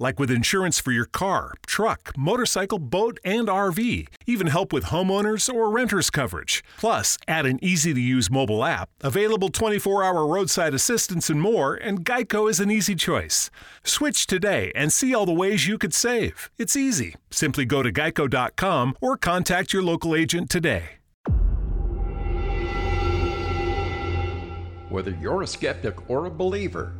Like with insurance for your car, truck, motorcycle, boat, and RV. Even help with homeowners or renters coverage. Plus, add an easy to use mobile app, available 24 hour roadside assistance, and more, and Geico is an easy choice. Switch today and see all the ways you could save. It's easy. Simply go to geico.com or contact your local agent today. Whether you're a skeptic or a believer,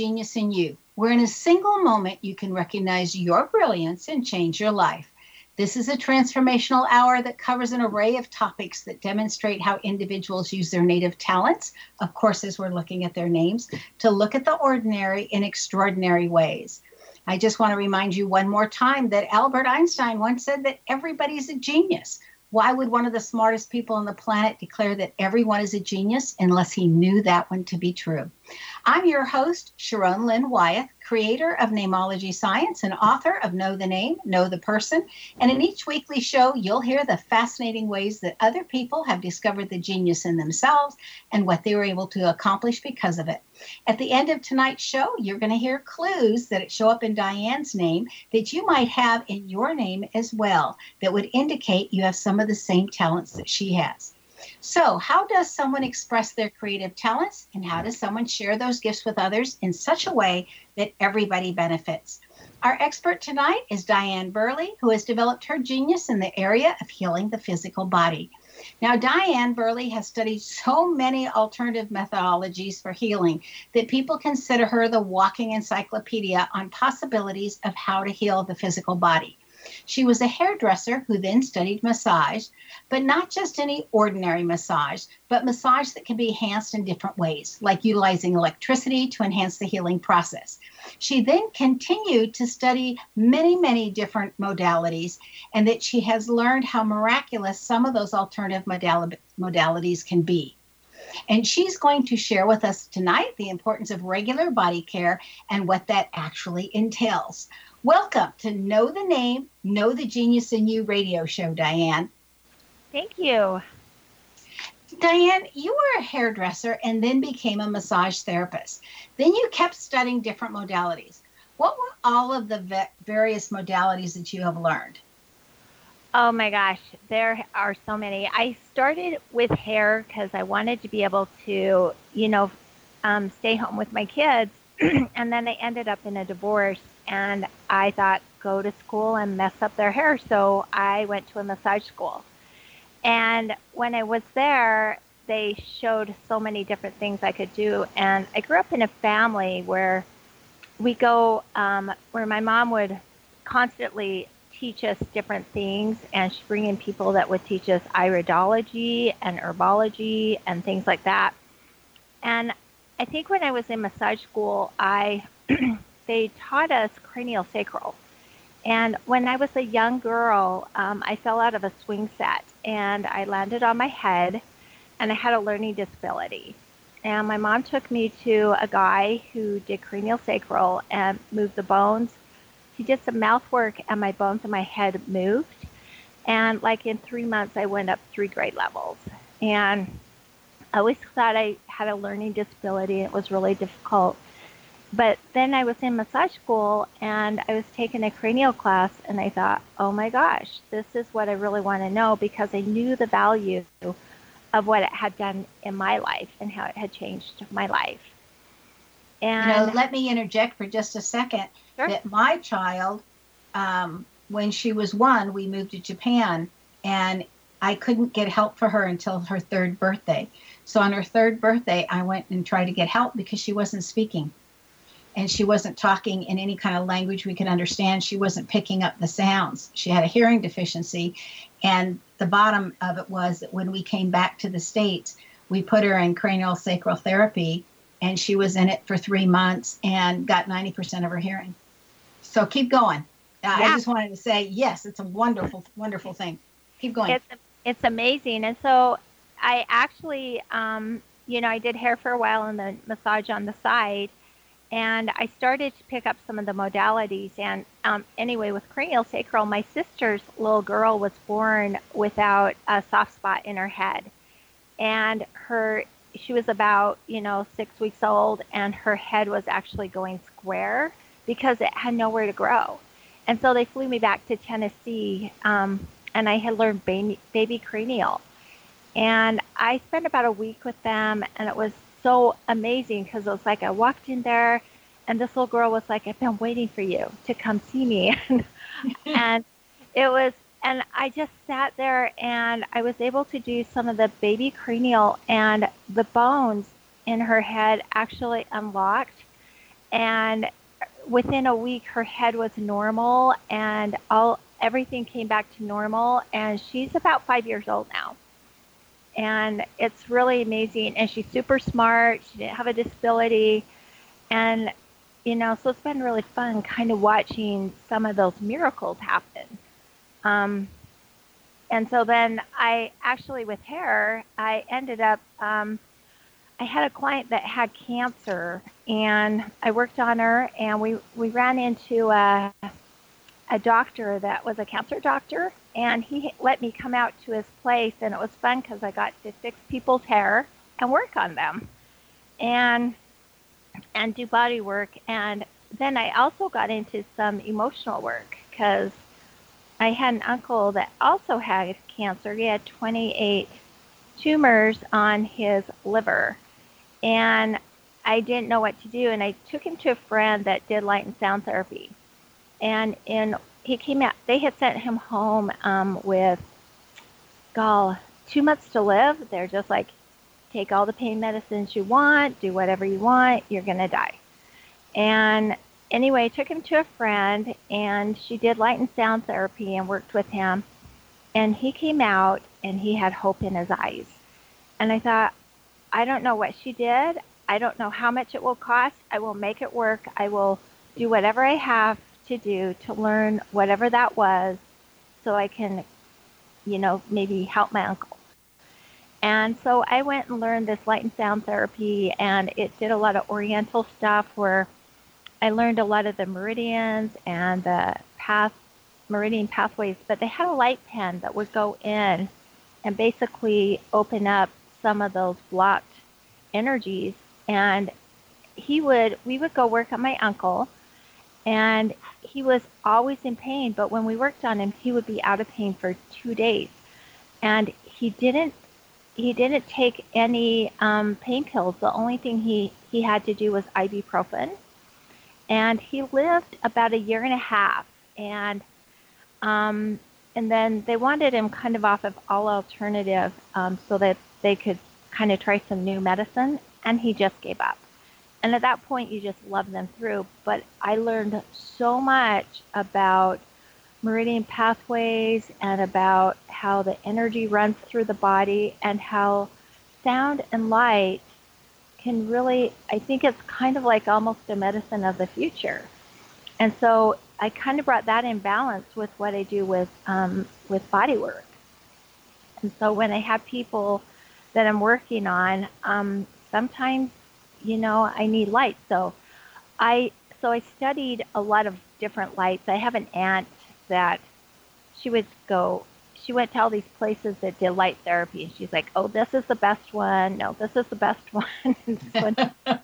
Genius in You, where in a single moment you can recognize your brilliance and change your life. This is a transformational hour that covers an array of topics that demonstrate how individuals use their native talents, of course, as we're looking at their names, to look at the ordinary in extraordinary ways. I just want to remind you one more time that Albert Einstein once said that everybody's a genius. Why would one of the smartest people on the planet declare that everyone is a genius unless he knew that one to be true? I'm your host, Sharon Lynn Wyeth, creator of Namology Science and author of Know the Name, Know the Person. And in each weekly show, you'll hear the fascinating ways that other people have discovered the genius in themselves and what they were able to accomplish because of it. At the end of tonight's show, you're going to hear clues that show up in Diane's name that you might have in your name as well that would indicate you have some of the same talents that she has. So, how does someone express their creative talents and how does someone share those gifts with others in such a way that everybody benefits? Our expert tonight is Diane Buirley, who has developed her genius in the area of healing the physical body. Now, Diane Buirley has studied so many alternative methodologies for healing that people consider her the walking encyclopedia on possibilities of how to heal the physical body. She was a hairdresser who then studied massage, but not just any ordinary massage, but massage that can be enhanced in different ways, like utilizing electricity to enhance the healing process. She then continued to study many, many different modalities, and that she has learned how miraculous some of those alternative modali- modalities can be. And she's going to share with us tonight the importance of regular body care and what that actually entails. Welcome to Know the Name, Know the Genius in You radio show, Diane. Thank you. Diane, you were a hairdresser and then became a massage therapist. Then you kept studying different modalities. what were all of the various modalities that you have learned? Oh my gosh, there are so many. I started with hair because I wanted to be able to, you know, um, stay home with my kids. and then I ended up in a divorce, and I thought, go to school and mess up their hair. So I went to a massage school. And when I was there, they showed so many different things I could do. And I grew up in a family where we go, um, where my mom would constantly teach us different things, and she'd bring in people that would teach us iridology and herbology and things like that. And I think when I was in massage school, I they taught us cranial sacral. And when I was a young girl, um, I fell out of a swing set and I landed on my head and I had a learning disability. And my mom took me to a guy who did cranial sacral and moved the bones. He did some mouth work and my bones in my head moved. And like in three months, I went up three grade levels. And I always thought I had a learning disability. It was really difficult. But then I was in massage school and I was taking a cranial class and I thought, oh my gosh, this is what I really want to know because I knew the value of what it had done in my life and how it had changed my life. And you know, let me interject for just a second sure. that my child, um, when she was one, we moved to Japan and I couldn't get help for her until her third birthday. So on her third birthday, I went and tried to get help because she wasn't speaking and she wasn't talking in any kind of language we could understand. She wasn't picking up the sounds. She had a hearing deficiency. And the bottom of it was that when we came back to the States, we put her in cranial sacral therapy and she was in it for three months and got 90% of her hearing. So keep going. Yeah. I just wanted to say, yes, it's a wonderful, wonderful thing. Keep going. It's, it's amazing. And so I actually, um, you know, I did hair for a while and then massage on the side. And I started to pick up some of the modalities. And um, anyway, with cranial sacral, my sister's little girl was born without a soft spot in her head. And her, she was about, you know, six weeks old, and her head was actually going square because it had nowhere to grow. And so they flew me back to Tennessee, um, and I had learned baby, baby cranial. And I spent about a week with them, and it was so amazing because it was like I walked in there, and this little girl was like, "I've been waiting for you to come see me," and it was, and I just sat there, and I was able to do some of the baby cranial, and the bones in her head actually unlocked, and within a week, her head was normal, and all everything came back to normal, and she's about five years old now and it's really amazing. And she's super smart. She didn't have a disability, and you know, so it's been really fun, kind of watching some of those miracles happen. Um, and so then I actually, with hair, I ended up. Um, I had a client that had cancer, and I worked on her, and we we ran into a a doctor that was a cancer doctor, and he let me come out to his place, and it was fun because I got to fix people's hair and work on them, and and do body work, and then I also got into some emotional work because I had an uncle that also had cancer. He had 28 tumors on his liver, and I didn't know what to do, and I took him to a friend that did light and sound therapy and in he came out. They had sent him home um, with, gall, two months to live. They're just like, take all the pain medicines you want, do whatever you want. You're gonna die. And anyway, took him to a friend, and she did light and sound therapy and worked with him. And he came out, and he had hope in his eyes. And I thought, I don't know what she did. I don't know how much it will cost. I will make it work. I will do whatever I have to do to learn whatever that was so I can, you know, maybe help my uncle. And so I went and learned this light and sound therapy, and it did a lot of oriental stuff where I learned a lot of the meridians and the path, meridian pathways, but they had a light pen that would go in and basically open up some of those blocked energies. And he would, we would go work on my uncle And he was always in pain, but when we worked on him, he would be out of pain for two days. And he didn't he didn't take any um, pain pills. The only thing he, he had to do was ibuprofen. And he lived about a year and a half. And um, and then they wanted him kind of off of all alternative um, so that they could kind of try some new medicine. And he just gave up. And at that point, you just love them through. But I learned so much about meridian pathways and about how the energy runs through the body and how sound and light can really, I think it's kind of like almost a medicine of the future. And so I kind of brought that in balance with what I do with um, with body work. And so when I have people that I'm working on, um, sometimes, you know, I need light. So I so I studied a lot of different lights. I have an aunt that she would go she went to all these places that did light therapy and she's like oh this is the best one. No this is the best one.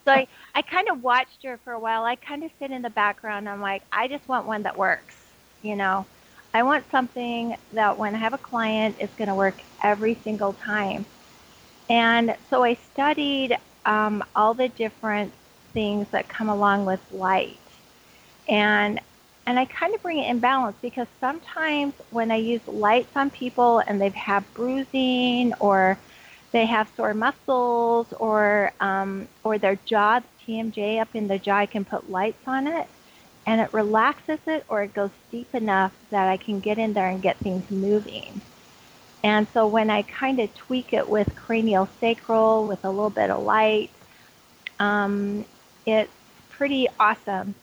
So I, I kind of watched her for a while. I kind of sit in the background. I'm like i just want one that works you know? I want something that when i have a client it's going to work every single time. And so i studied um, all the different things that come along with light and and I kind of bring it in balance because sometimes when I use lights on people and they've had bruising or they have sore muscles or um, or their jaw, TMJ up in the jaw, I can put lights on it and it relaxes it or it goes deep enough that I can get in there and get things moving. And so when I kind of tweak it with cranial sacral with a little bit of light, um, it's pretty awesome.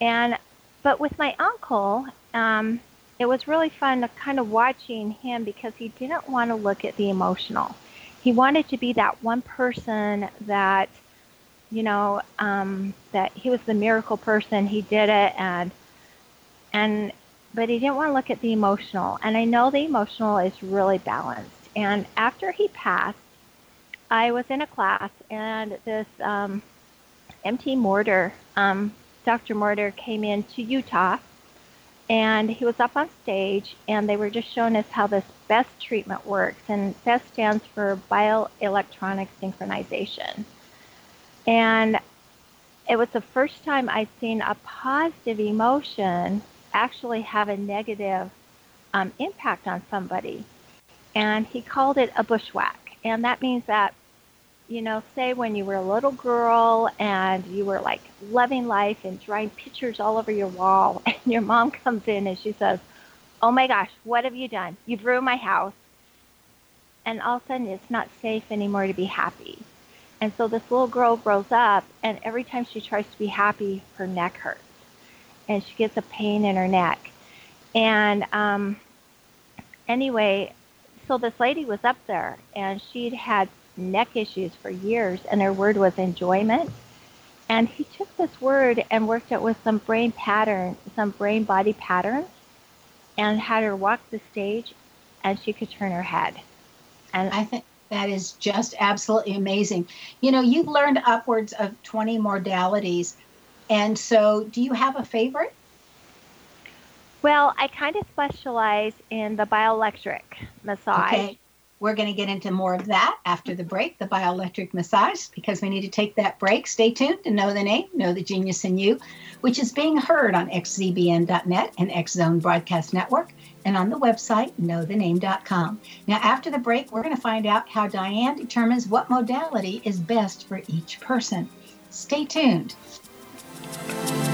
And but with my uncle, um, it was really fun to kind of watching him because he didn't want to look at the emotional. He wanted to be that one person that, you know, um, that he was the miracle person. He did it, and and but he didn't want to look at the emotional. And I know the emotional is really balanced. And after he passed, I was in a class, and this um, MT Morter um, Dr. Morter came in to Utah and he was up on stage and they were just showing us how this BEST treatment works. And BEST stands for Bioelectronic Synchronization. And it was the first time I'd seen a positive emotion actually have a negative um, impact on somebody. And he called it a bushwhack. And that means that you know, say when you were a little girl and you were like loving life and drawing pictures all over your wall, and your mom comes in and she says, Oh my gosh, what have you done? You've ruined my house. And all of a sudden, it's not safe anymore to be happy. And so this little girl grows up, and every time she tries to be happy, her neck hurts. And she gets a pain in her neck. And um, anyway, so this lady was up there, and she'd had neck issues for years, and her word was enjoyment. And he took this word and worked it with some brain pattern, some brain body patterns, and had her walk the stage, and she could turn her head. And I think that is just absolutely amazing. You know, you've learned upwards of 20 modalities. And so, do you have a favorite? Well, I kind of specialize in the bioelectric massage. Okay. We're going to get into more of that after the break, the bioelectric massage, because we need to take that break. Stay tuned to Know the Name, Know the Genius in You, which is being heard on xzbn.net and X Zone Broadcast Network and on the website knowthename.com. Now, after the break, we're going to find out how Diane determines what modality is best for each person. Stay tuned. Thank you.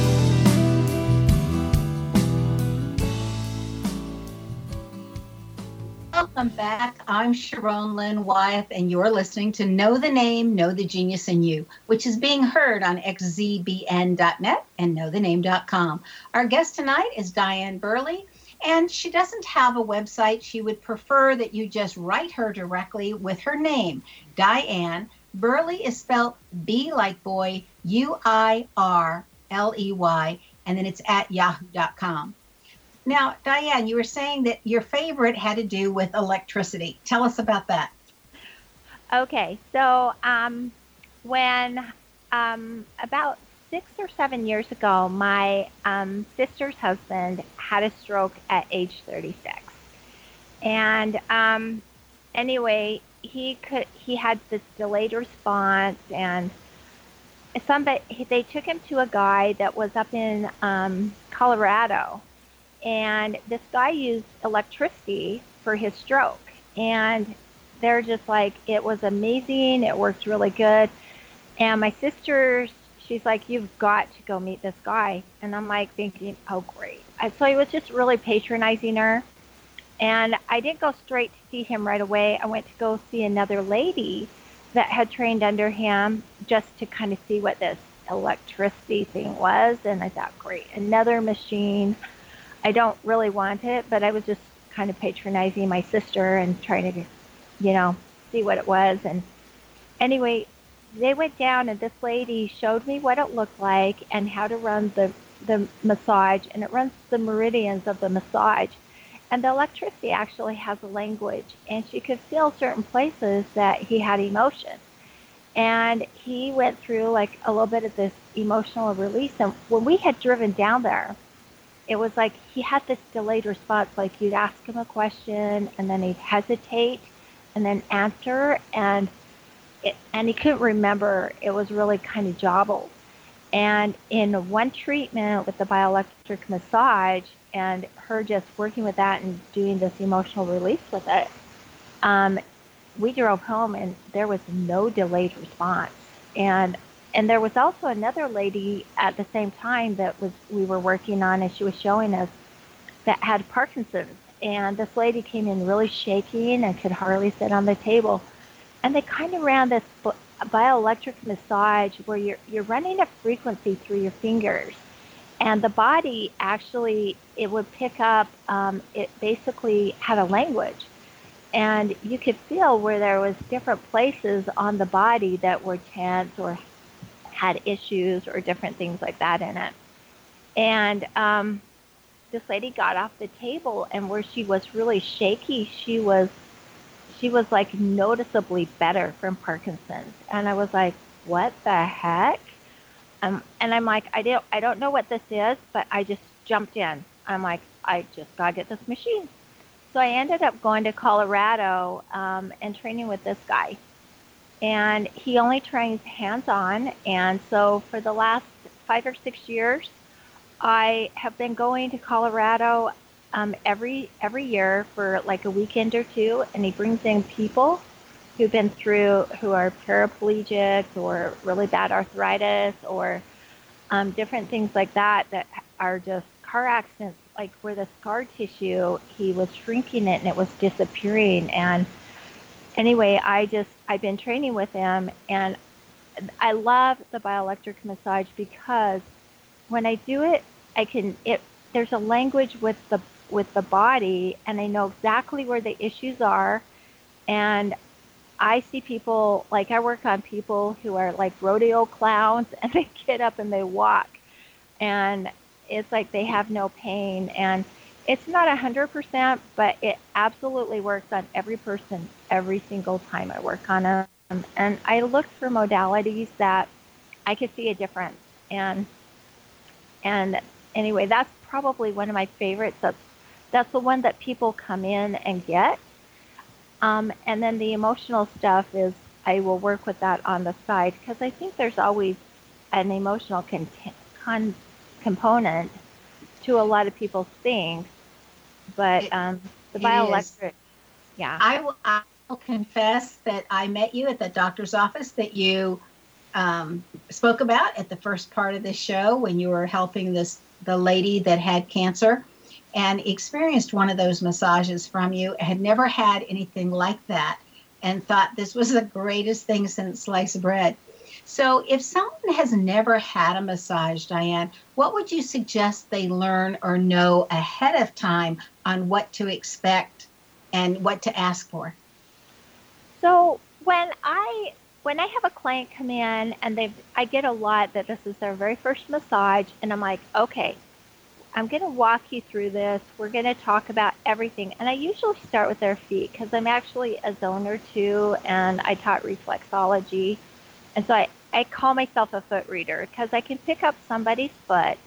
Welcome back. I'm Sharon Lynn Wyeth, and you're listening to Know the Name, Know the Genius in You, which is being heard on xzbn.net and knowthename.com. Our guest tonight is Diane Buirley, and she doesn't have a website. She would prefer that you just write her directly with her name, Diane. Buirley is spelled B like boy, U I R L E Y, and then it's at yahoo.com. Now, Diane, you were saying that your favorite had to do with electricity. Tell us about that. Okay, so um, when um, about six or seven years ago, my um, sister's husband had a stroke at age 36, and um, anyway, he could he had this delayed response, and somebody they took him to a guy that was up in um, Colorado and this guy used electricity for his stroke. And they're just like it was amazing. It worked really good. And my sister she's like you've got to go meet this guy. And i'm like thinking oh great. And so he was just really patronizing her. And i didn't go straight to see him right away. I went to go see another lady that had trained under him just to kind of see what this electricity thing was. And i thought great another machine I don't really want it, but I was just kind of patronizing my sister and trying to, you know, see what it was. And anyway, they went down and this lady showed me what it looked like and how to run the, the massage. And it runs the meridians of the massage. And the electricity actually has a language. And she could feel certain places that he had emotion. And he went through like a little bit of this emotional release. And when we had driven down there, it was like he had this delayed response. Like you'd ask him a question and then he'd hesitate and then answer, and it, and he couldn't remember. It was really kind of jobbled. And in one treatment with the bioelectric massage, and her just working with that and doing this emotional release with it, um, we drove home and there was no delayed response. And and there was also another lady at the same time that was we were working on and she was showing us that had Parkinson's. And this lady came in really shaking and could hardly sit on the table. And they kind of ran this bioelectric massage where you're you're running a frequency through your fingers. And the body actually it would pick up um, it basically had a language. And you could feel where there was different places on the body that were tense or had issues or different things like that in it. And um, this lady got off the table, and where she was really shaky, she was she was like noticeably better from Parkinson's. And I was like, what the heck? Um, and I'm like, I don't, I don't know what this is, but I just jumped in. I'm like, I just gotta get this machine. So I ended up going to Colorado um, and training with this guy. And he only trains hands on. And so for the last five or six years, I have been going to Colorado um, every every year for like a weekend or two, and he brings in people who've been through who are paraplegic or really bad arthritis or um, different things like that that are just car accidents, like where the scar tissue he was shrinking it and it was disappearing. And anyway, I just I've been training with him, and I love the bioelectric massage because when I do it, I can it there's a language with the with the body and I know exactly where the issues are. And I see people like I work on people who are like rodeo clowns and they get up and they walk. And it's like they have no pain and it's not hundred percent but it absolutely works on every person every single time I work on them and I look for modalities that I could see a difference and and anyway, that's probably one of my favorites. That's that's the one that people come in and get. Um, and then the emotional stuff is I will work with that on the side because I think there's always an emotional con- con- component to a lot of people's things. But um, the bioelectric, yeah. I will, I will confess that I met you at the doctor's office that you um, spoke about at the first part of the show when you were helping this the lady that had cancer and experienced one of those massages from you had never had anything like that and thought this was the greatest thing since sliced bread so if someone has never had a massage diane what would you suggest they learn or know ahead of time on what to expect and what to ask for so when i when I have a client come in and they've, I get a lot that this is their very first massage, and I'm like, okay, I'm going to walk you through this. We're going to talk about everything. And I usually start with their feet because I'm actually a zoner too, and I taught reflexology. And so I, I call myself a foot reader because I can pick up somebody's foot,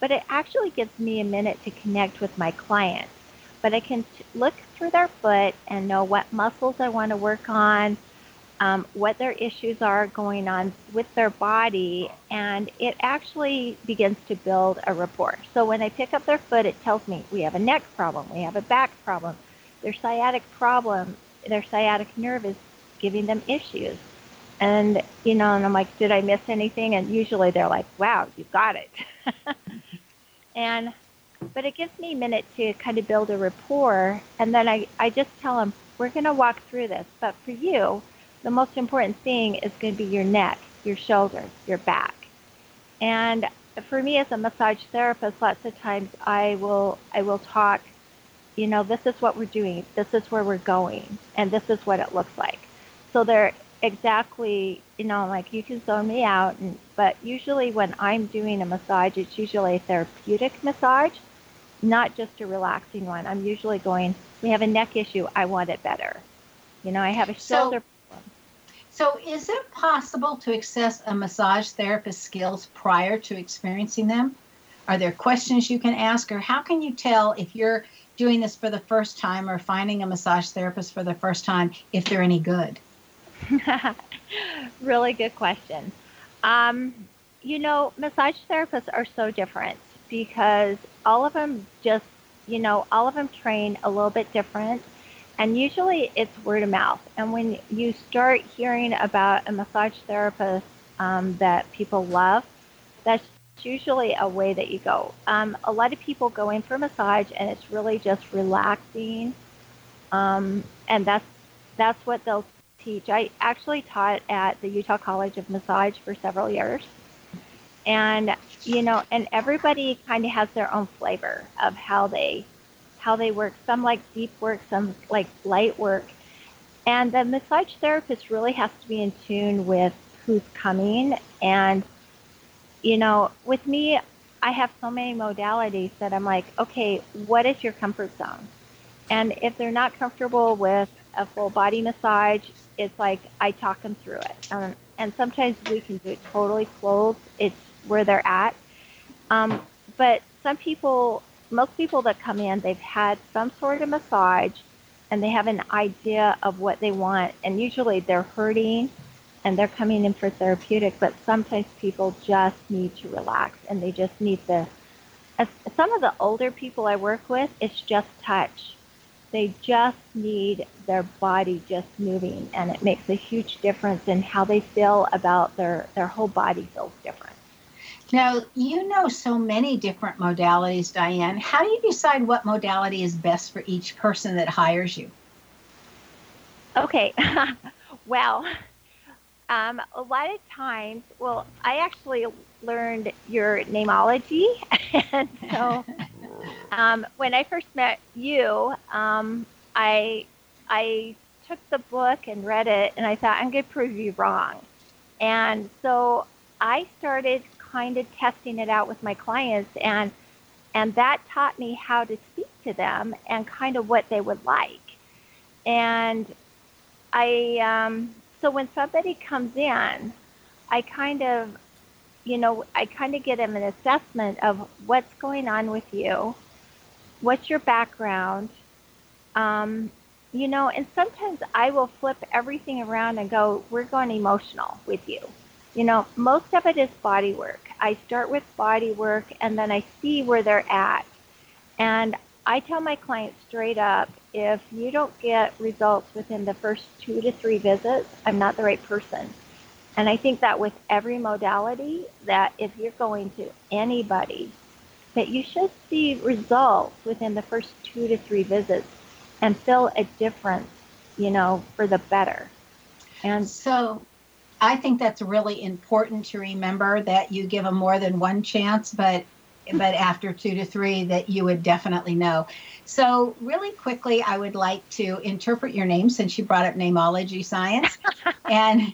but it actually gives me a minute to connect with my client. But I can t- look through their foot and know what muscles I want to work on, um, what their issues are going on with their body, and it actually begins to build a rapport. So when I pick up their foot, it tells me we have a neck problem, we have a back problem, their sciatic problem, their sciatic nerve is giving them issues. And, you know, and I'm like, did I miss anything? And usually they're like, wow, you got it. and, but it gives me a minute to kind of build a rapport. And then I, I just tell them, we're going to walk through this. But for you, the most important thing is going to be your neck, your shoulders, your back. And for me as a massage therapist, lots of times I will I will talk, you know, this is what we're doing, this is where we're going, and this is what it looks like. So they're exactly, you know, like you can zone me out, and, but usually when I'm doing a massage, it's usually a therapeutic massage, not just a relaxing one. I'm usually going, we have a neck issue, I want it better. You know, I have a shoulder so, so, is it possible to access a massage therapist's skills prior to experiencing them? Are there questions you can ask, or how can you tell if you're doing this for the first time or finding a massage therapist for the first time if they're any good? really good question. Um, you know, massage therapists are so different because all of them just, you know, all of them train a little bit different and usually it's word of mouth. And when you start hearing about a massage therapist um, that people love, that's usually a way that you go. Um, a lot of people go in for massage and it's really just relaxing. Um, and that's that's what they'll teach. I actually taught at the Utah College of Massage for several years. And you know, and everybody kind of has their own flavor of how they how they work. Some like deep work, some like light work. And the massage therapist really has to be in tune with who's coming. And, you know, with me, I have so many modalities that I'm like, okay, what is your comfort zone? And if they're not comfortable with a full body massage, it's like I talk them through it. Um, and sometimes we can do it totally closed. It's where they're at. Um, but some people, most people that come in, they've had some sort of massage and they have an idea of what they want. And usually they're hurting and they're coming in for therapeutic, but sometimes people just need to relax and they just need the. As some of the older people I work with, it's just touch. They just need their body just moving, and it makes a huge difference in how they feel about their their whole body feels different. Now, you know so many different modalities, Diane. How do you decide what modality is best for each person that hires you? Okay. well, um, a lot of times, well, I actually learned your namology. and so um, when I first met you, um, I, I took the book and read it, and I thought, I'm going to prove you wrong. And so I started kind of testing it out with my clients, and, and that taught me how to speak to them and kind of what they would like. And I, um, so when somebody comes in, I kind of, you know, I kind of get them an assessment of what's going on with you, what's your background, um, you know, and sometimes I will flip everything around and go, we're going emotional with you. You know, most of it is body work. I start with body work and then I see where they're at. And I tell my clients straight up if you don't get results within the first two to three visits, I'm not the right person. And I think that with every modality, that if you're going to anybody, that you should see results within the first two to three visits and feel a difference, you know, for the better. And so I think that's really important to remember that you give them more than one chance, but but after two to three that you would definitely know. So, really quickly, I would like to interpret your name since you brought up namology science. and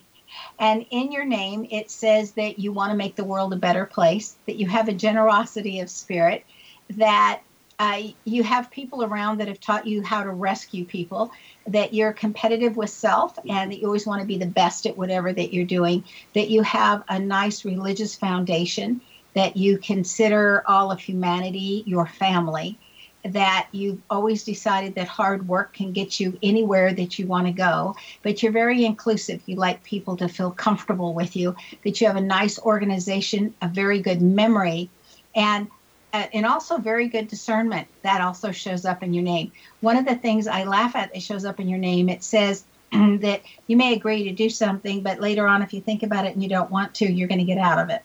and in your name, it says that you want to make the world a better place, that you have a generosity of spirit, that uh, you have people around that have taught you how to rescue people, that you're competitive with self, and that you always want to be the best at whatever that you're doing, that you have a nice religious foundation, that you consider all of humanity your family, that you've always decided that hard work can get you anywhere that you want to go, but you're very inclusive. You like people to feel comfortable with you, that you have a nice organization, a very good memory, and uh, and also very good discernment. That also shows up in your name. One of the things I laugh at that shows up in your name, it says that you may agree to do something, but later on, if you think about it and you don't want to, you're going to get out of it.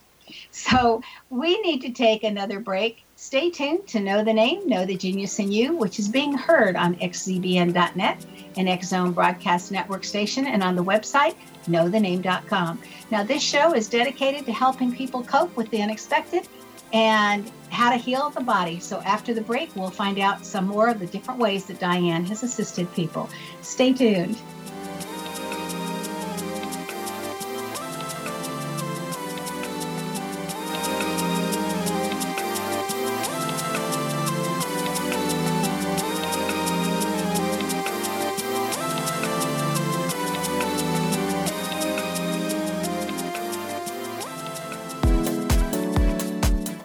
So we need to take another break. Stay tuned to Know the Name, Know the Genius in You, which is being heard on xzbn.net, an X Zone Broadcast Network station, and on the website, knowthename.com. Now, this show is dedicated to helping people cope with the unexpected and how to heal the body. So, after the break, we'll find out some more of the different ways that Diane has assisted people. Stay tuned.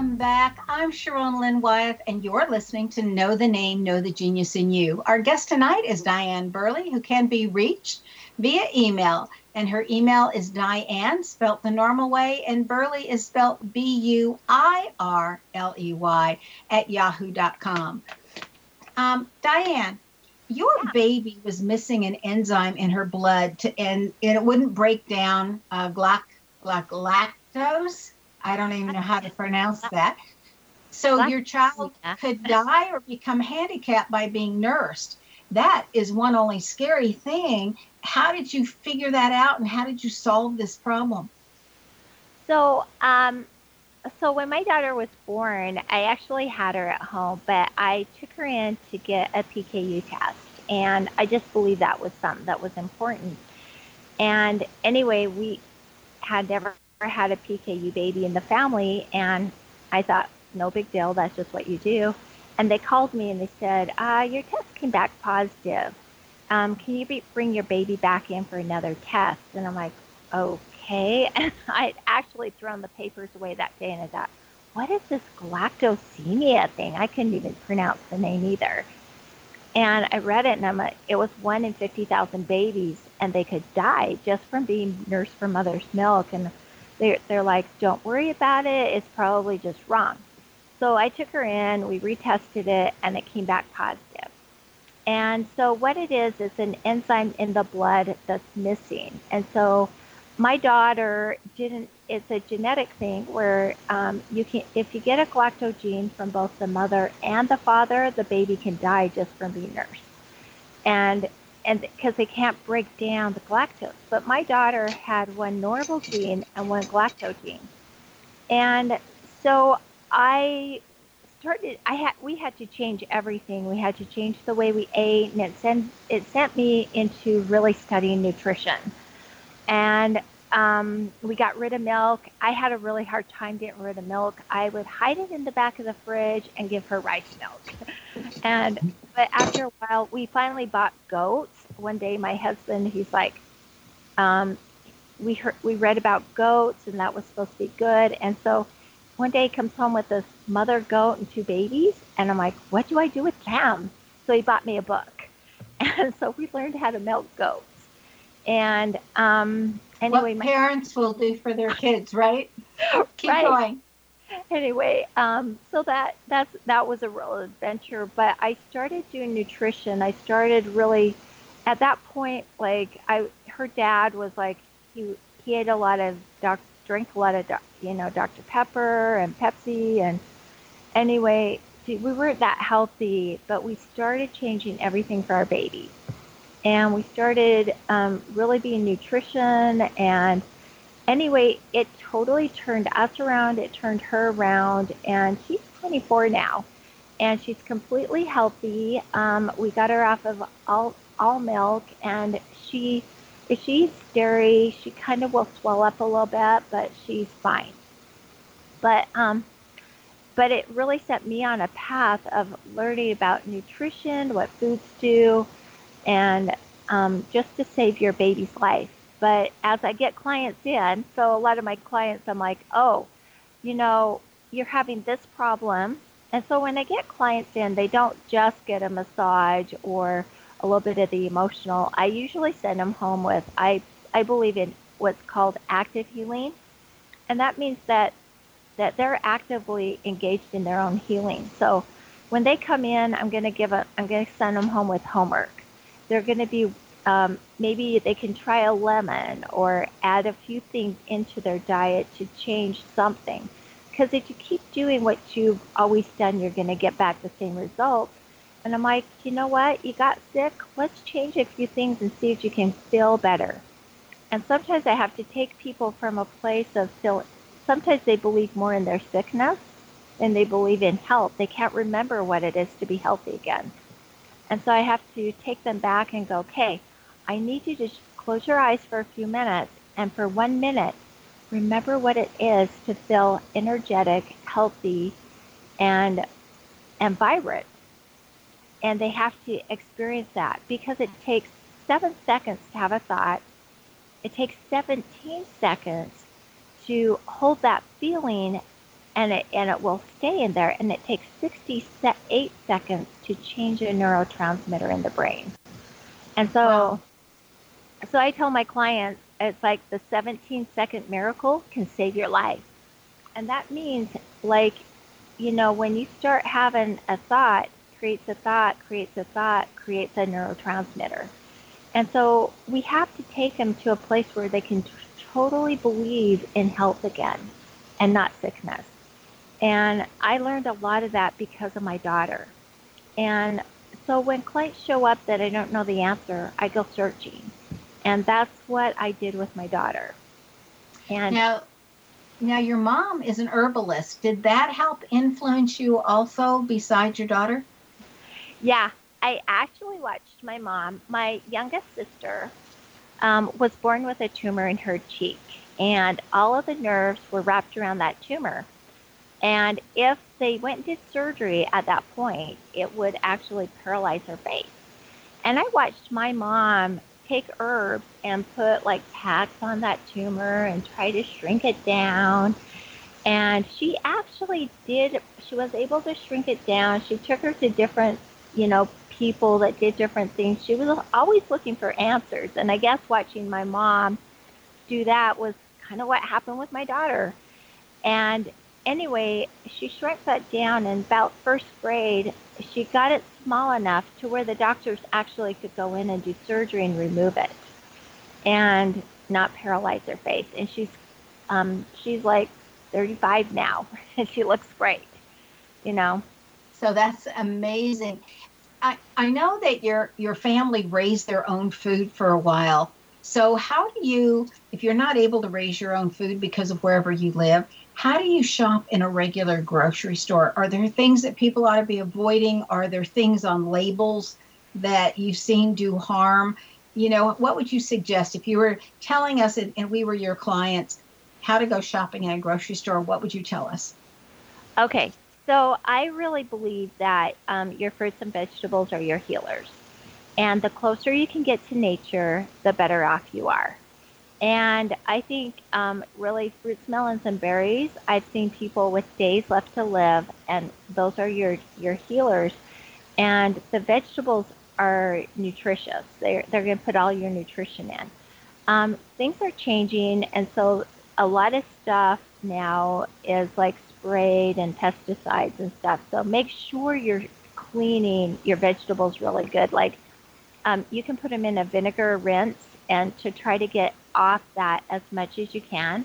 Welcome back. I'm Sharon Lynn Wyeth, and you're listening to Know the Name, Know the Genius in You. Our guest tonight is Diane Buirley, who can be reached via email. And her email is Diane, spelt the normal way, and Buirley is spelt B U I R L E Y at yahoo.com. Um, Diane, your baby was missing an enzyme in her blood, to, and, and it wouldn't break down uh, glac, glac, lactose I don't even know how to pronounce that. So your child could die or become handicapped by being nursed. That is one only scary thing. How did you figure that out and how did you solve this problem? So, um, so when my daughter was born, I actually had her at home, but I took her in to get a PKU test. And I just believe that was something that was important. And anyway, we had never had a PKU baby in the family, and I thought, no big deal, that's just what you do. And they called me and they said, uh, your test came back positive. Um, can you be, bring your baby back in for another test? And I'm like, okay. And I'd actually thrown the papers away that day, and I thought, what is this galactosemia thing? I couldn't even pronounce the name either. And I read it, and I'm like, it was one in 50,000 babies, and they could die just from being nursed from mother's milk. And they're, they're like, don't worry about it. It's probably just wrong. So I took her in, we retested it, and it came back positive. And so what it is, is an enzyme in the blood that's missing. And so my daughter didn't, it's a genetic thing where um, you can, if you get a galactogene from both the mother and the father, the baby can die just from being nursed. And and because they can't break down the galactose. But my daughter had one normal gene and one galactose gene, and so I started. I had we had to change everything. We had to change the way we ate, and it sent it sent me into really studying nutrition, and um, we got rid of milk. I had a really hard time getting rid of milk. I would hide it in the back of the fridge and give her rice milk. and but after a while, we finally bought goats. One day, my husband, he's like, um, we heard, we read about goats, and that was supposed to be good. And so, one day, he comes home with this mother goat and two babies, and I'm like, what do I do with them? So he bought me a book, and so we learned how to milk goats. And um, anyway, what parents will do for their kids, right? Keep right. going. Anyway, um, so that that's that was a real adventure. But I started doing nutrition. I started really at that point. Like I, her dad was like he he ate a lot of doc, drank a lot of you know Dr Pepper and Pepsi and anyway we weren't that healthy. But we started changing everything for our baby and we started um, really being nutrition and anyway it totally turned us around it turned her around and she's 24 now and she's completely healthy um, we got her off of all, all milk and she if she dairy she kind of will swell up a little bit but she's fine but um, but it really set me on a path of learning about nutrition what foods do and um, just to save your baby's life. But as I get clients in, so a lot of my clients, I'm like, oh, you know, you're having this problem. And so when I get clients in, they don't just get a massage or a little bit of the emotional. I usually send them home with, I, I believe in what's called active healing. And that means that, that they're actively engaged in their own healing. So when they come in, I'm going to give a, I'm going to send them home with homework they're going to be um, maybe they can try a lemon or add a few things into their diet to change something. Because if you keep doing what you've always done, you're going to get back the same results. And I'm like, you know what? You got sick. Let's change a few things and see if you can feel better. And sometimes I have to take people from a place of feeling, sometimes they believe more in their sickness than they believe in health. They can't remember what it is to be healthy again. And so I have to take them back and go, okay, I need you to close your eyes for a few minutes. And for one minute, remember what it is to feel energetic, healthy, and, and vibrant. And they have to experience that because it takes seven seconds to have a thought. It takes 17 seconds to hold that feeling and it, and it will stay in there. And it takes 68 seconds to change a neurotransmitter in the brain. And so, wow. so I tell my clients, it's like the 17 second miracle can save your life. And that means like, you know, when you start having a thought, creates a thought, creates a thought, creates a neurotransmitter. And so we have to take them to a place where they can t- totally believe in health again and not sickness. And I learned a lot of that because of my daughter. And so when clients show up that I don't know the answer, I go searching. And that's what I did with my daughter. And now, now your mom is an herbalist. Did that help influence you also besides your daughter? Yeah, I actually watched my mom, my youngest sister, um, was born with a tumor in her cheek, and all of the nerves were wrapped around that tumor. And if they went and did surgery at that point, it would actually paralyze her face. And I watched my mom take herbs and put like packs on that tumor and try to shrink it down. And she actually did, she was able to shrink it down. She took her to different, you know, people that did different things. She was always looking for answers. And I guess watching my mom do that was kind of what happened with my daughter. And anyway, she shrank that down in about first grade. She got it small enough to where the doctors actually could go in and do surgery and remove it and not paralyze her face. And she's um, she's like 35 now, and she looks great, you know. So that's amazing. I, I know that your your family raised their own food for a while. So how do you, if you're not able to raise your own food because of wherever you live, how do you shop in a regular grocery store? Are there things that people ought to be avoiding? Are there things on labels that you've seen do harm? You know, what would you suggest if you were telling us and we were your clients how to go shopping in a grocery store? What would you tell us? Okay, so I really believe that um, your fruits and vegetables are your healers. And the closer you can get to nature, the better off you are. And I think um, really fruits, melons, and berries. I've seen people with days left to live, and those are your your healers. And the vegetables are nutritious. They're they're going to put all your nutrition in. Um, things are changing, and so a lot of stuff now is like sprayed and pesticides and stuff. So make sure you're cleaning your vegetables really good. Like um, you can put them in a vinegar rinse and to try to get off that as much as you can.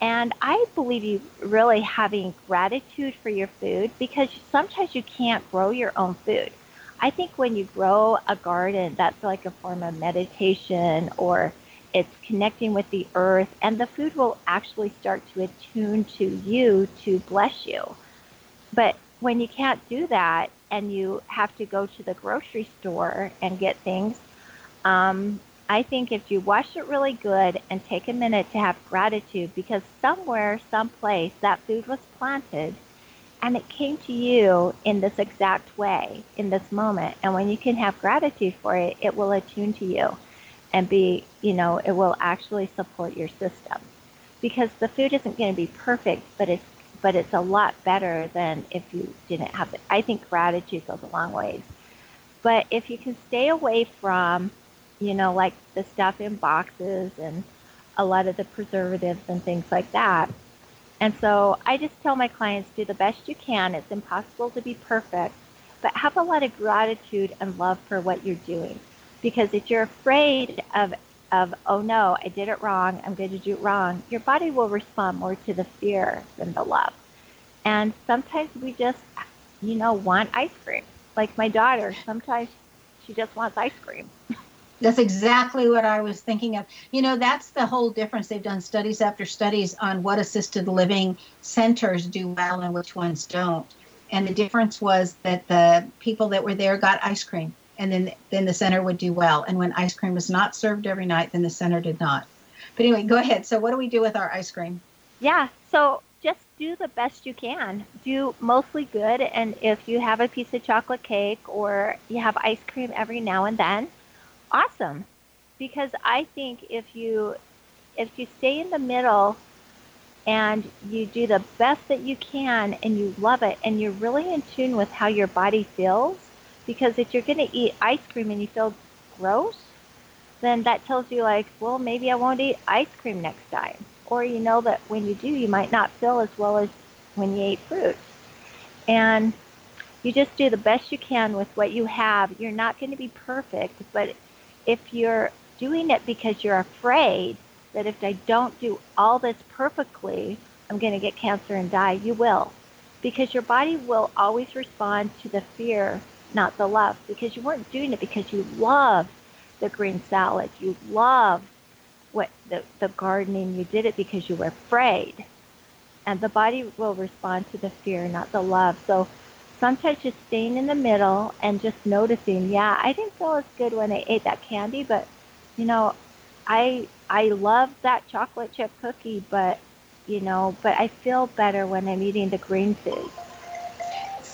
And I believe you really having gratitude for your food because sometimes you can't grow your own food. I think when you grow a garden, that's like a form of meditation or it's connecting with the earth, and the food will actually start to attune to you to bless you. But when you can't do that and you have to go to the grocery store and get things, um, I think if you wash it really good and take a minute to have gratitude because somewhere, someplace, that food was planted and it came to you in this exact way, in this moment. And when you can have gratitude for it, it will attune to you and be, you know, it will actually support your system. Because the food isn't going to be perfect, but it's but it's a lot better than if you didn't have it. I think gratitude goes a long ways. But if you can stay away from you know, like the stuff in boxes and a lot of the preservatives and things like that. And so I just tell my clients do the best you can. It's impossible to be perfect, but have a lot of gratitude and love for what you're doing Because if you're afraid of of oh no, I did it wrong, I'm going to do it wrong, your body will respond more to the fear than the love. And sometimes we just, you know, want ice cream. Like my daughter, sometimes she just wants ice cream. That's exactly what I was thinking of. You know, that's the whole difference. They've done studies after studies on what assisted living centers do well and which ones don't. And the difference was that the people that were there got ice cream and then then the center would do well. And when ice cream was not served every night, then the center did not. But anyway, go ahead. So what do we do with our ice cream? Yeah. So just do the best you can. Do mostly good and if you have a piece of chocolate cake or you have ice cream every now and then, awesome because I think if you if you stay in the middle and you do the best that you can and you love it and you're really in tune with how your body feels because if you're going to eat ice cream and you feel gross then that tells you like well maybe I won't eat ice cream next time. Or you know that when you do you might not feel as well as when you ate fruit. And you just do the best you can with what you have. You're not going to be perfect but if you're doing it because you're afraid that if I don't do all this perfectly, I'm going to get cancer and die, you will. Because your body will always respond to the fear, not the love. Because you weren't doing it because you love the green salad. You love what the, the gardening. You did it because you were afraid. And the body will respond to the fear, not the love. So sometimes just staying in the middle and just noticing, yeah, I didn't feel as good when I ate that candy, but you know, I I love that chocolate chip cookie, but you know, but I feel better when I'm eating the green food.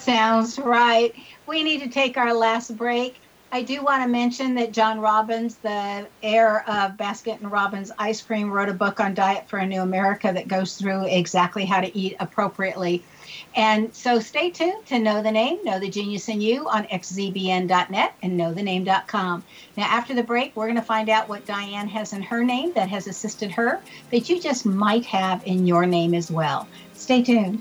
Sounds right. We need to take our last break. I do want to mention that John Robbins, the heir of Baskin and Robbins Ice Cream, wrote a book on Diet for a New America that goes through exactly how to eat appropriately and so stay tuned to Know the Name, Know the Genius in You on xzbn.net and knowthename.com. Now, after the break, we're going to find out what Diane has in her name that has assisted her that you just might have in your name as well. Stay tuned.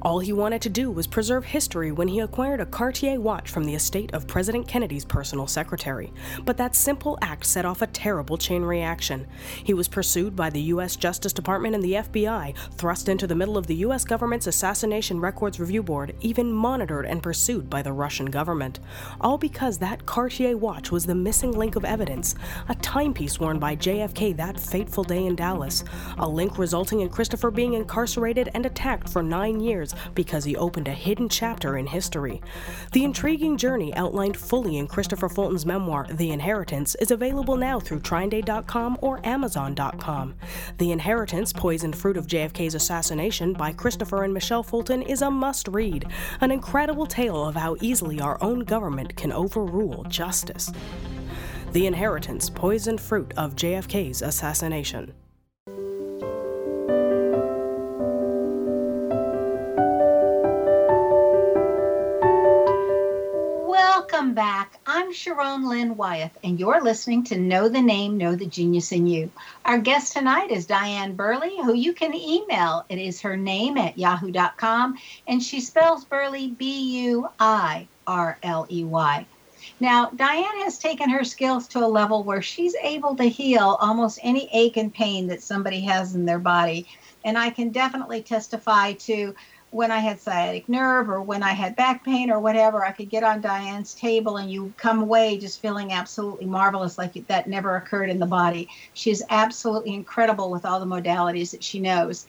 All he wanted to do was preserve history when he acquired a Cartier watch from the estate of President Kennedy's personal secretary. But that simple act set off a terrible chain reaction. He was pursued by the U.S. Justice Department and the FBI, thrust into the middle of the U.S. government's Assassination Records Review Board, even monitored and pursued by the Russian government. All because that Cartier watch was the missing link of evidence, a timepiece worn by JFK that fateful day in Dallas, a link resulting in Christopher being incarcerated and attacked for nine years because he opened a hidden chapter in history. The intriguing journey outlined fully in Christopher Fulton's memoir, The Inheritance, is available now through TrineDay.com or Amazon.com. The Inheritance, Poisoned Fruit of JFK's Assassination by Christopher and Michelle Fulton, is a must read, an incredible tale of how easily our own government can overrule justice. The Inheritance, Poisoned Fruit of JFK's Assassination. Welcome back. I'm Sharon Lynn Wyeth, and you're listening to Know the Name, Know the Genius in You. Our guest tonight is Diane Buirley, who you can email. It is her name at yahoo.com, and she spells Buirley B U I R L E Y. Now, Diane has taken her skills to a level where she's able to heal almost any ache and pain that somebody has in their body. And I can definitely testify to when I had sciatic nerve or when I had back pain or whatever, I could get on Diane's table and you come away just feeling absolutely marvelous, like that never occurred in the body. She's absolutely incredible with all the modalities that she knows.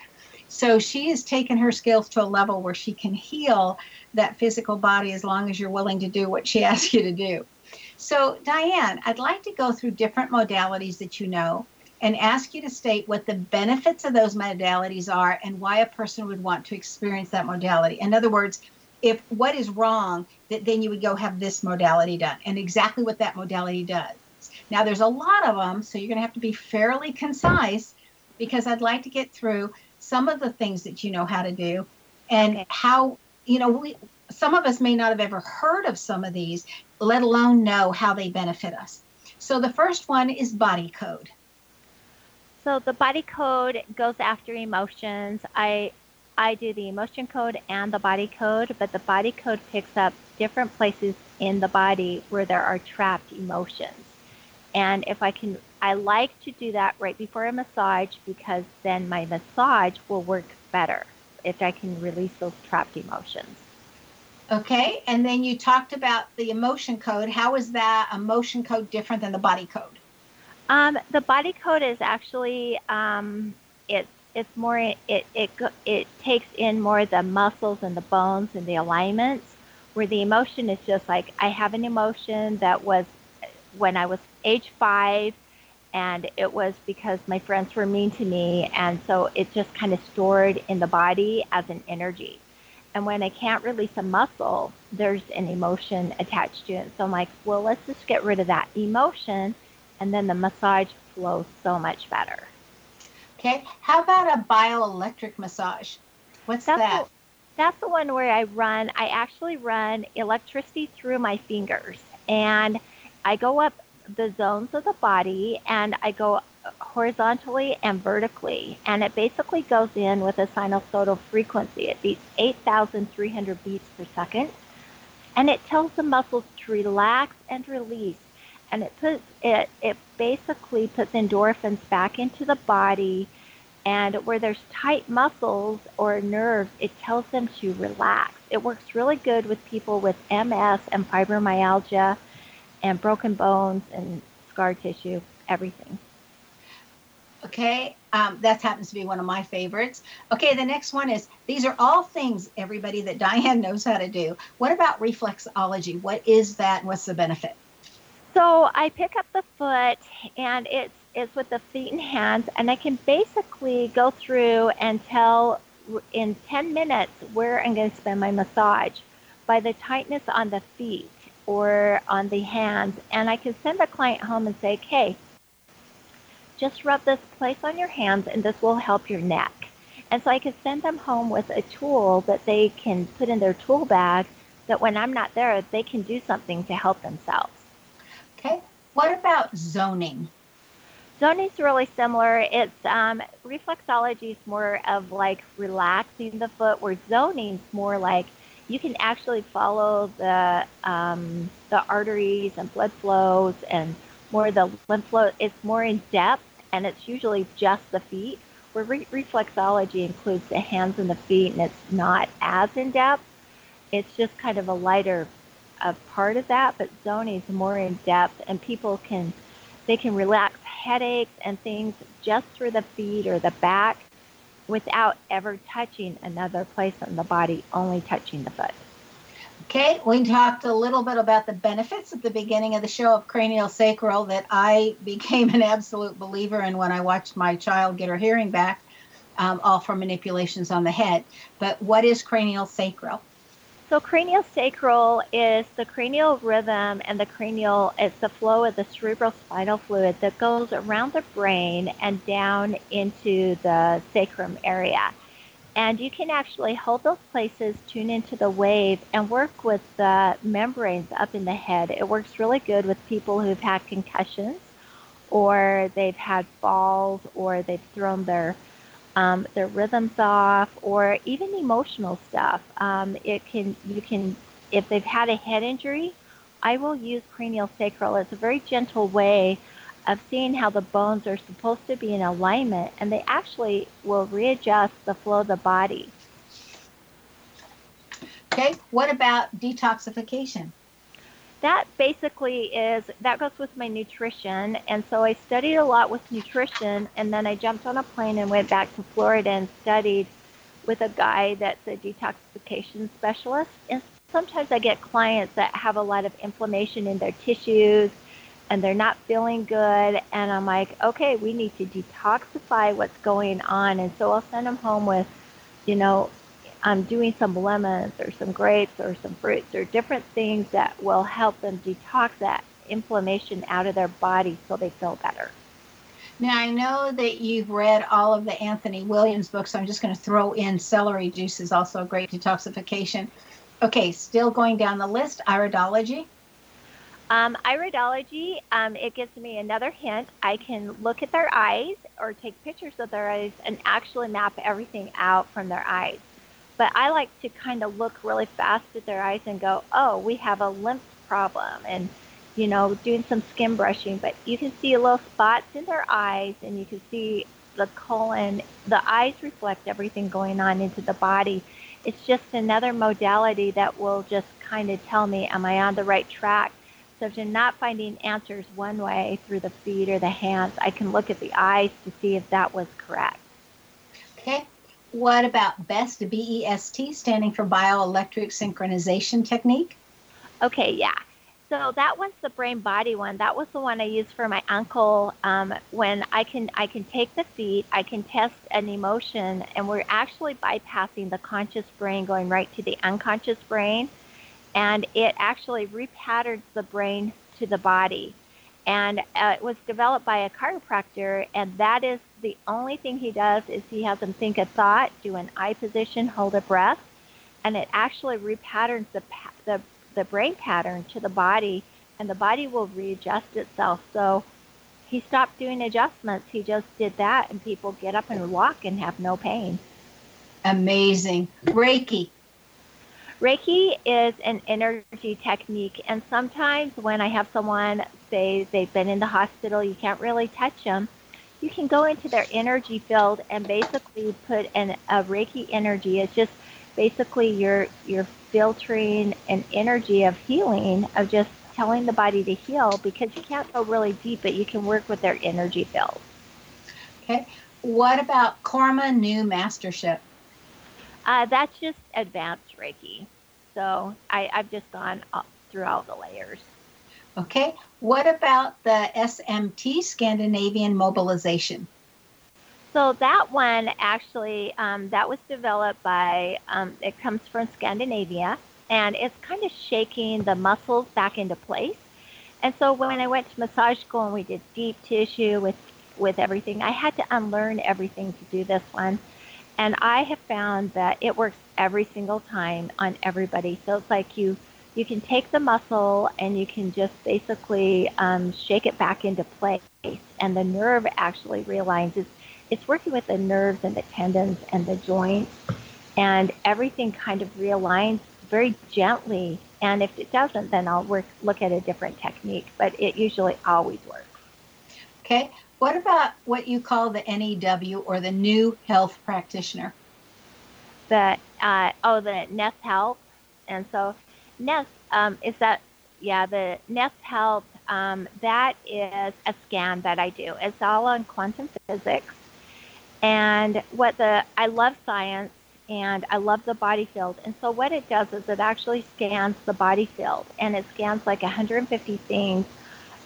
So she has taken her skills to a level where she can heal that physical body as long as you're willing to do what she asks you to do. So, Diane, I'd like to go through different modalities that you know and ask you to state what the benefits of those modalities are and why a person would want to experience that modality. In other words, if what is wrong, that then you would go have this modality done and exactly what that modality does. Now, there's a lot of them, so you're going to have to be fairly concise because I'd like to get through some of the things that you know how to do and okay. how, you know, we, some of us may not have ever heard of some of these, let alone know how they benefit us. So the first one is body code. So the body code goes after emotions. I I do the emotion code and the body code, but the body code picks up different places in the body where there are trapped emotions. And if I can, I like to do that right before a massage because then my massage will work better if I can release those trapped emotions. Okay, and then you talked about the emotion code. How is that emotion code different than the body code? Um, the body code is actually um, it's it's more it it it takes in more the muscles and the bones and the alignments, where the emotion is just like I have an emotion that was when I was age five, and it was because my friends were mean to me, and so it just kind of stored in the body as an energy. And when I can't release a muscle, there's an emotion attached to it. So I'm like, well, let's just get rid of that emotion and then the massage flows so much better. Okay. How about a bioelectric massage? What's that's that? The, that's the one where I run, I actually run electricity through my fingers and I go up the zones of the body and I go horizontally and vertically. And it basically goes in with a sinusoidal frequency. It beats 8,300 beats per second. And it tells the muscles to relax and release and it puts it it basically puts endorphins back into the body. And where there's tight muscles or nerves it tells them to relax. It works really good with people with ms and fibromyalgia and broken bones and scar tissue everything. Okay um, that happens to be one of my favorites. Okay the next one is these are all things everybody that diane knows how to do. What about reflexology? What is that? What's the benefit so I pick up the foot and it's it's with the feet and hands and I can basically go through and tell in 10 minutes where I'm going to spend my massage by the tightness on the feet or on the hands and I can send the client home and say, "Okay, just rub this place on your hands and this will help your neck." And so I can send them home with a tool that they can put in their tool bag that when I'm not there, they can do something to help themselves. Okay. What about zoning? Zoni's really similar. It's um, reflexology is more of like relaxing the foot, where zoning's more like you can actually follow the um, the arteries and blood flows and more the lymph flow. It's more in depth, and it's usually just the feet. Where re- reflexology includes the hands and the feet, and it's not as in depth. It's just kind of a lighter a part of that, but Zoni is more in depth, and people can they can relax headaches and things just through the feet or the back without ever touching another place on the body, only touching the foot. Okay, we talked a little bit about the benefits at the beginning of the show of cranial sacral that I became an absolute believer in when I watched my child get her hearing back, um, all from manipulations on the head. But what is cranial sacral? So cranial sacral is the cranial rhythm and the cranial, it's the flow of the cerebral spinal fluid that goes around the brain and down into the sacrum area. And you can actually hold those places, tune into the wave, and work with the membranes up in the head. It works really good with people who've had concussions or they've had falls or they've thrown their um, their rhythms off, or even emotional stuff. Um, it can you can if they've had a head injury, I will use cranial sacral. It's a very gentle way of seeing how the bones are supposed to be in alignment, and they actually will readjust the flow of the body. Okay, what about detoxification? That basically is that goes with my nutrition. And so i studied a lot with nutrition and then i jumped on a plane and went back to florida and studied with a guy that's a detoxification specialist. And sometimes i get clients that have a lot of inflammation in their tissues and they're not feeling good and i'm like okay we need to detoxify what's going on. And so i'll send them home with you know um, doing some lemons or some grapes or some fruits or different things that will help them detox that inflammation out of their body so they feel better. Now, I know that you've read all of the Anthony William's books. So I'm just going to throw in celery juice is also a great detoxification. Okay, still going down the list, iridology. Um, iridology, um, it gives me another hint. I can look at their eyes or take pictures of their eyes and actually map everything out from their eyes. But I like to kind of look really fast at their eyes and go, oh, we have a lymph problem. And, you know, doing some skin brushing. But you can see little spots in their eyes and you can see the colon. The eyes reflect everything going on into the body. It's just another modality that will just kind of tell me, am I on the right track? So if you're not finding answers one way through the feet or the hands, I can look at the eyes to see if that was correct. Okay. What about BEST, B-E-S-T, standing for Bioelectric Synchronization Technique? Okay, yeah. So that one's the brain body one. That was the one I used for my uncle. Um, when I can I can take the feet, I can test an emotion, and we're actually bypassing the conscious brain, going right to the unconscious brain, and it actually repatterns the brain to the body. And uh, it was developed by a chiropractor, and that is the only thing he does is he has them think a thought, do an eye position, hold a breath, and it actually repatterns the, the, the brain pattern to the body, and the body will readjust itself. So he stopped doing adjustments. He just did that, and people get up and walk and have no pain. Amazing. Reiki. Reiki is an energy technique, and sometimes when I have someone say they've been in the hospital, you can't really touch them you can go into their energy field and basically put an, a Reiki energy. It's just basically you're you're filtering an energy of healing of just telling the body to heal because you can't go really deep, but you can work with their energy field. Okay. What about Karma New Mastership? Uh, that's just advanced Reiki. So I, I've just gone through all the layers. Okay. What about the SMT, Scandinavian Mobilization? So that one actually, um, that was developed by, um, it comes from Scandinavia, and it's kind of shaking the muscles back into place. And so when I went to massage school and we did deep tissue with, with everything, I had to unlearn everything to do this one. And I have found that it works every single time on everybody. So it's like you you can take the muscle and you can just basically um, shake it back into place. and the nerve actually realigns. It's, it's working with the nerves and the tendons and the joints, and everything kind of realigns very gently. And if it doesn't, then I'll work, look at a different technique, but it usually always works. Okay. What about what you call the NEW or the new health practitioner? The uh, oh, the NES Health, and so NES um, is that yeah the NES Health um, that is a scan that I do. It's all on quantum physics, and what the I love science and I love the body field. And so what it does is it actually scans the body field, and it scans like 150 things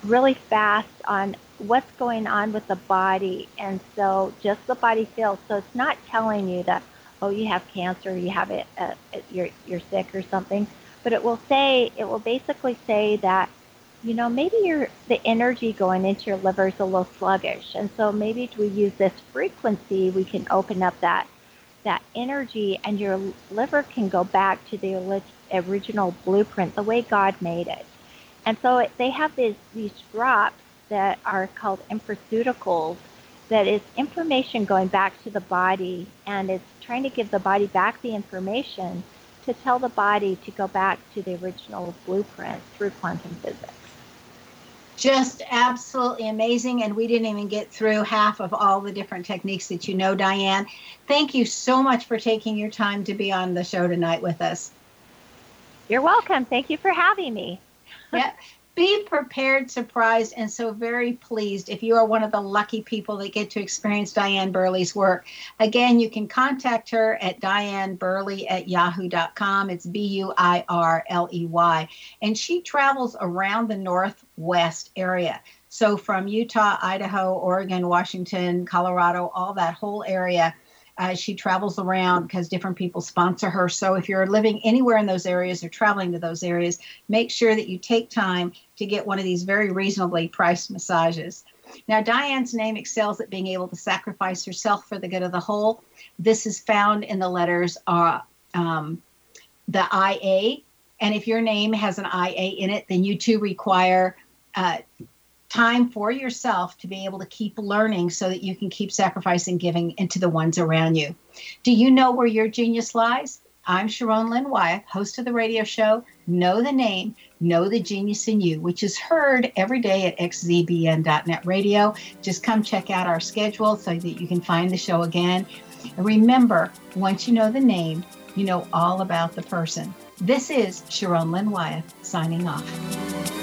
really fast on what's going on with the body. And so just the body feels. So it's not telling you that oh you have cancer, you have it, uh, you're you're sick or something, but it will say it will basically say that you know, maybe your the energy going into your liver is a little sluggish, and so maybe if we use this frequency, we can open up that that energy, and your liver can go back to the original blueprint, the way God made it. And so they have these these drops that are called infoceuticals, that is information going back to the body, and it's trying to give the body back the information to tell the body to go back to the original blueprint through quantum physics just absolutely amazing. And we didn't even get through half of all the different techniques that you know, Diane. Thank you so much for taking your time to be on the show tonight with us. You're welcome. Thank you for having me. yeah be prepared, surprised, and so very pleased if you are one of the lucky people that get to experience Diane Buirley's work. Again, you can contact her at dianebuirley at yahoo.com. It's B U I R L E Y. And she travels around the Northwest area. So from Utah, Idaho, Oregon, Washington, Colorado, all that whole area uh, she travels around because different people sponsor her. So if you're living anywhere in those areas or traveling to those areas, make sure that you take time to get one of these very reasonably priced massages. Now, Diane's name excels at being able to sacrifice herself for the good of the whole. This is found in the letters uh, um, the IA. And if your name has an IA in it, then you too require uh, time for yourself to be able to keep learning so that you can keep sacrificing giving into the ones around you. Do you know where your genius lies? I'm Sharon Lynn Wyeth, host of the radio show Know the Name, Know the Genius in You, which is heard every day at xzbn.net radio. Just come check out our schedule so that you can find the show again. And remember, once you know the name, you know all about the person. This is Sharon Lynn Wyeth signing off.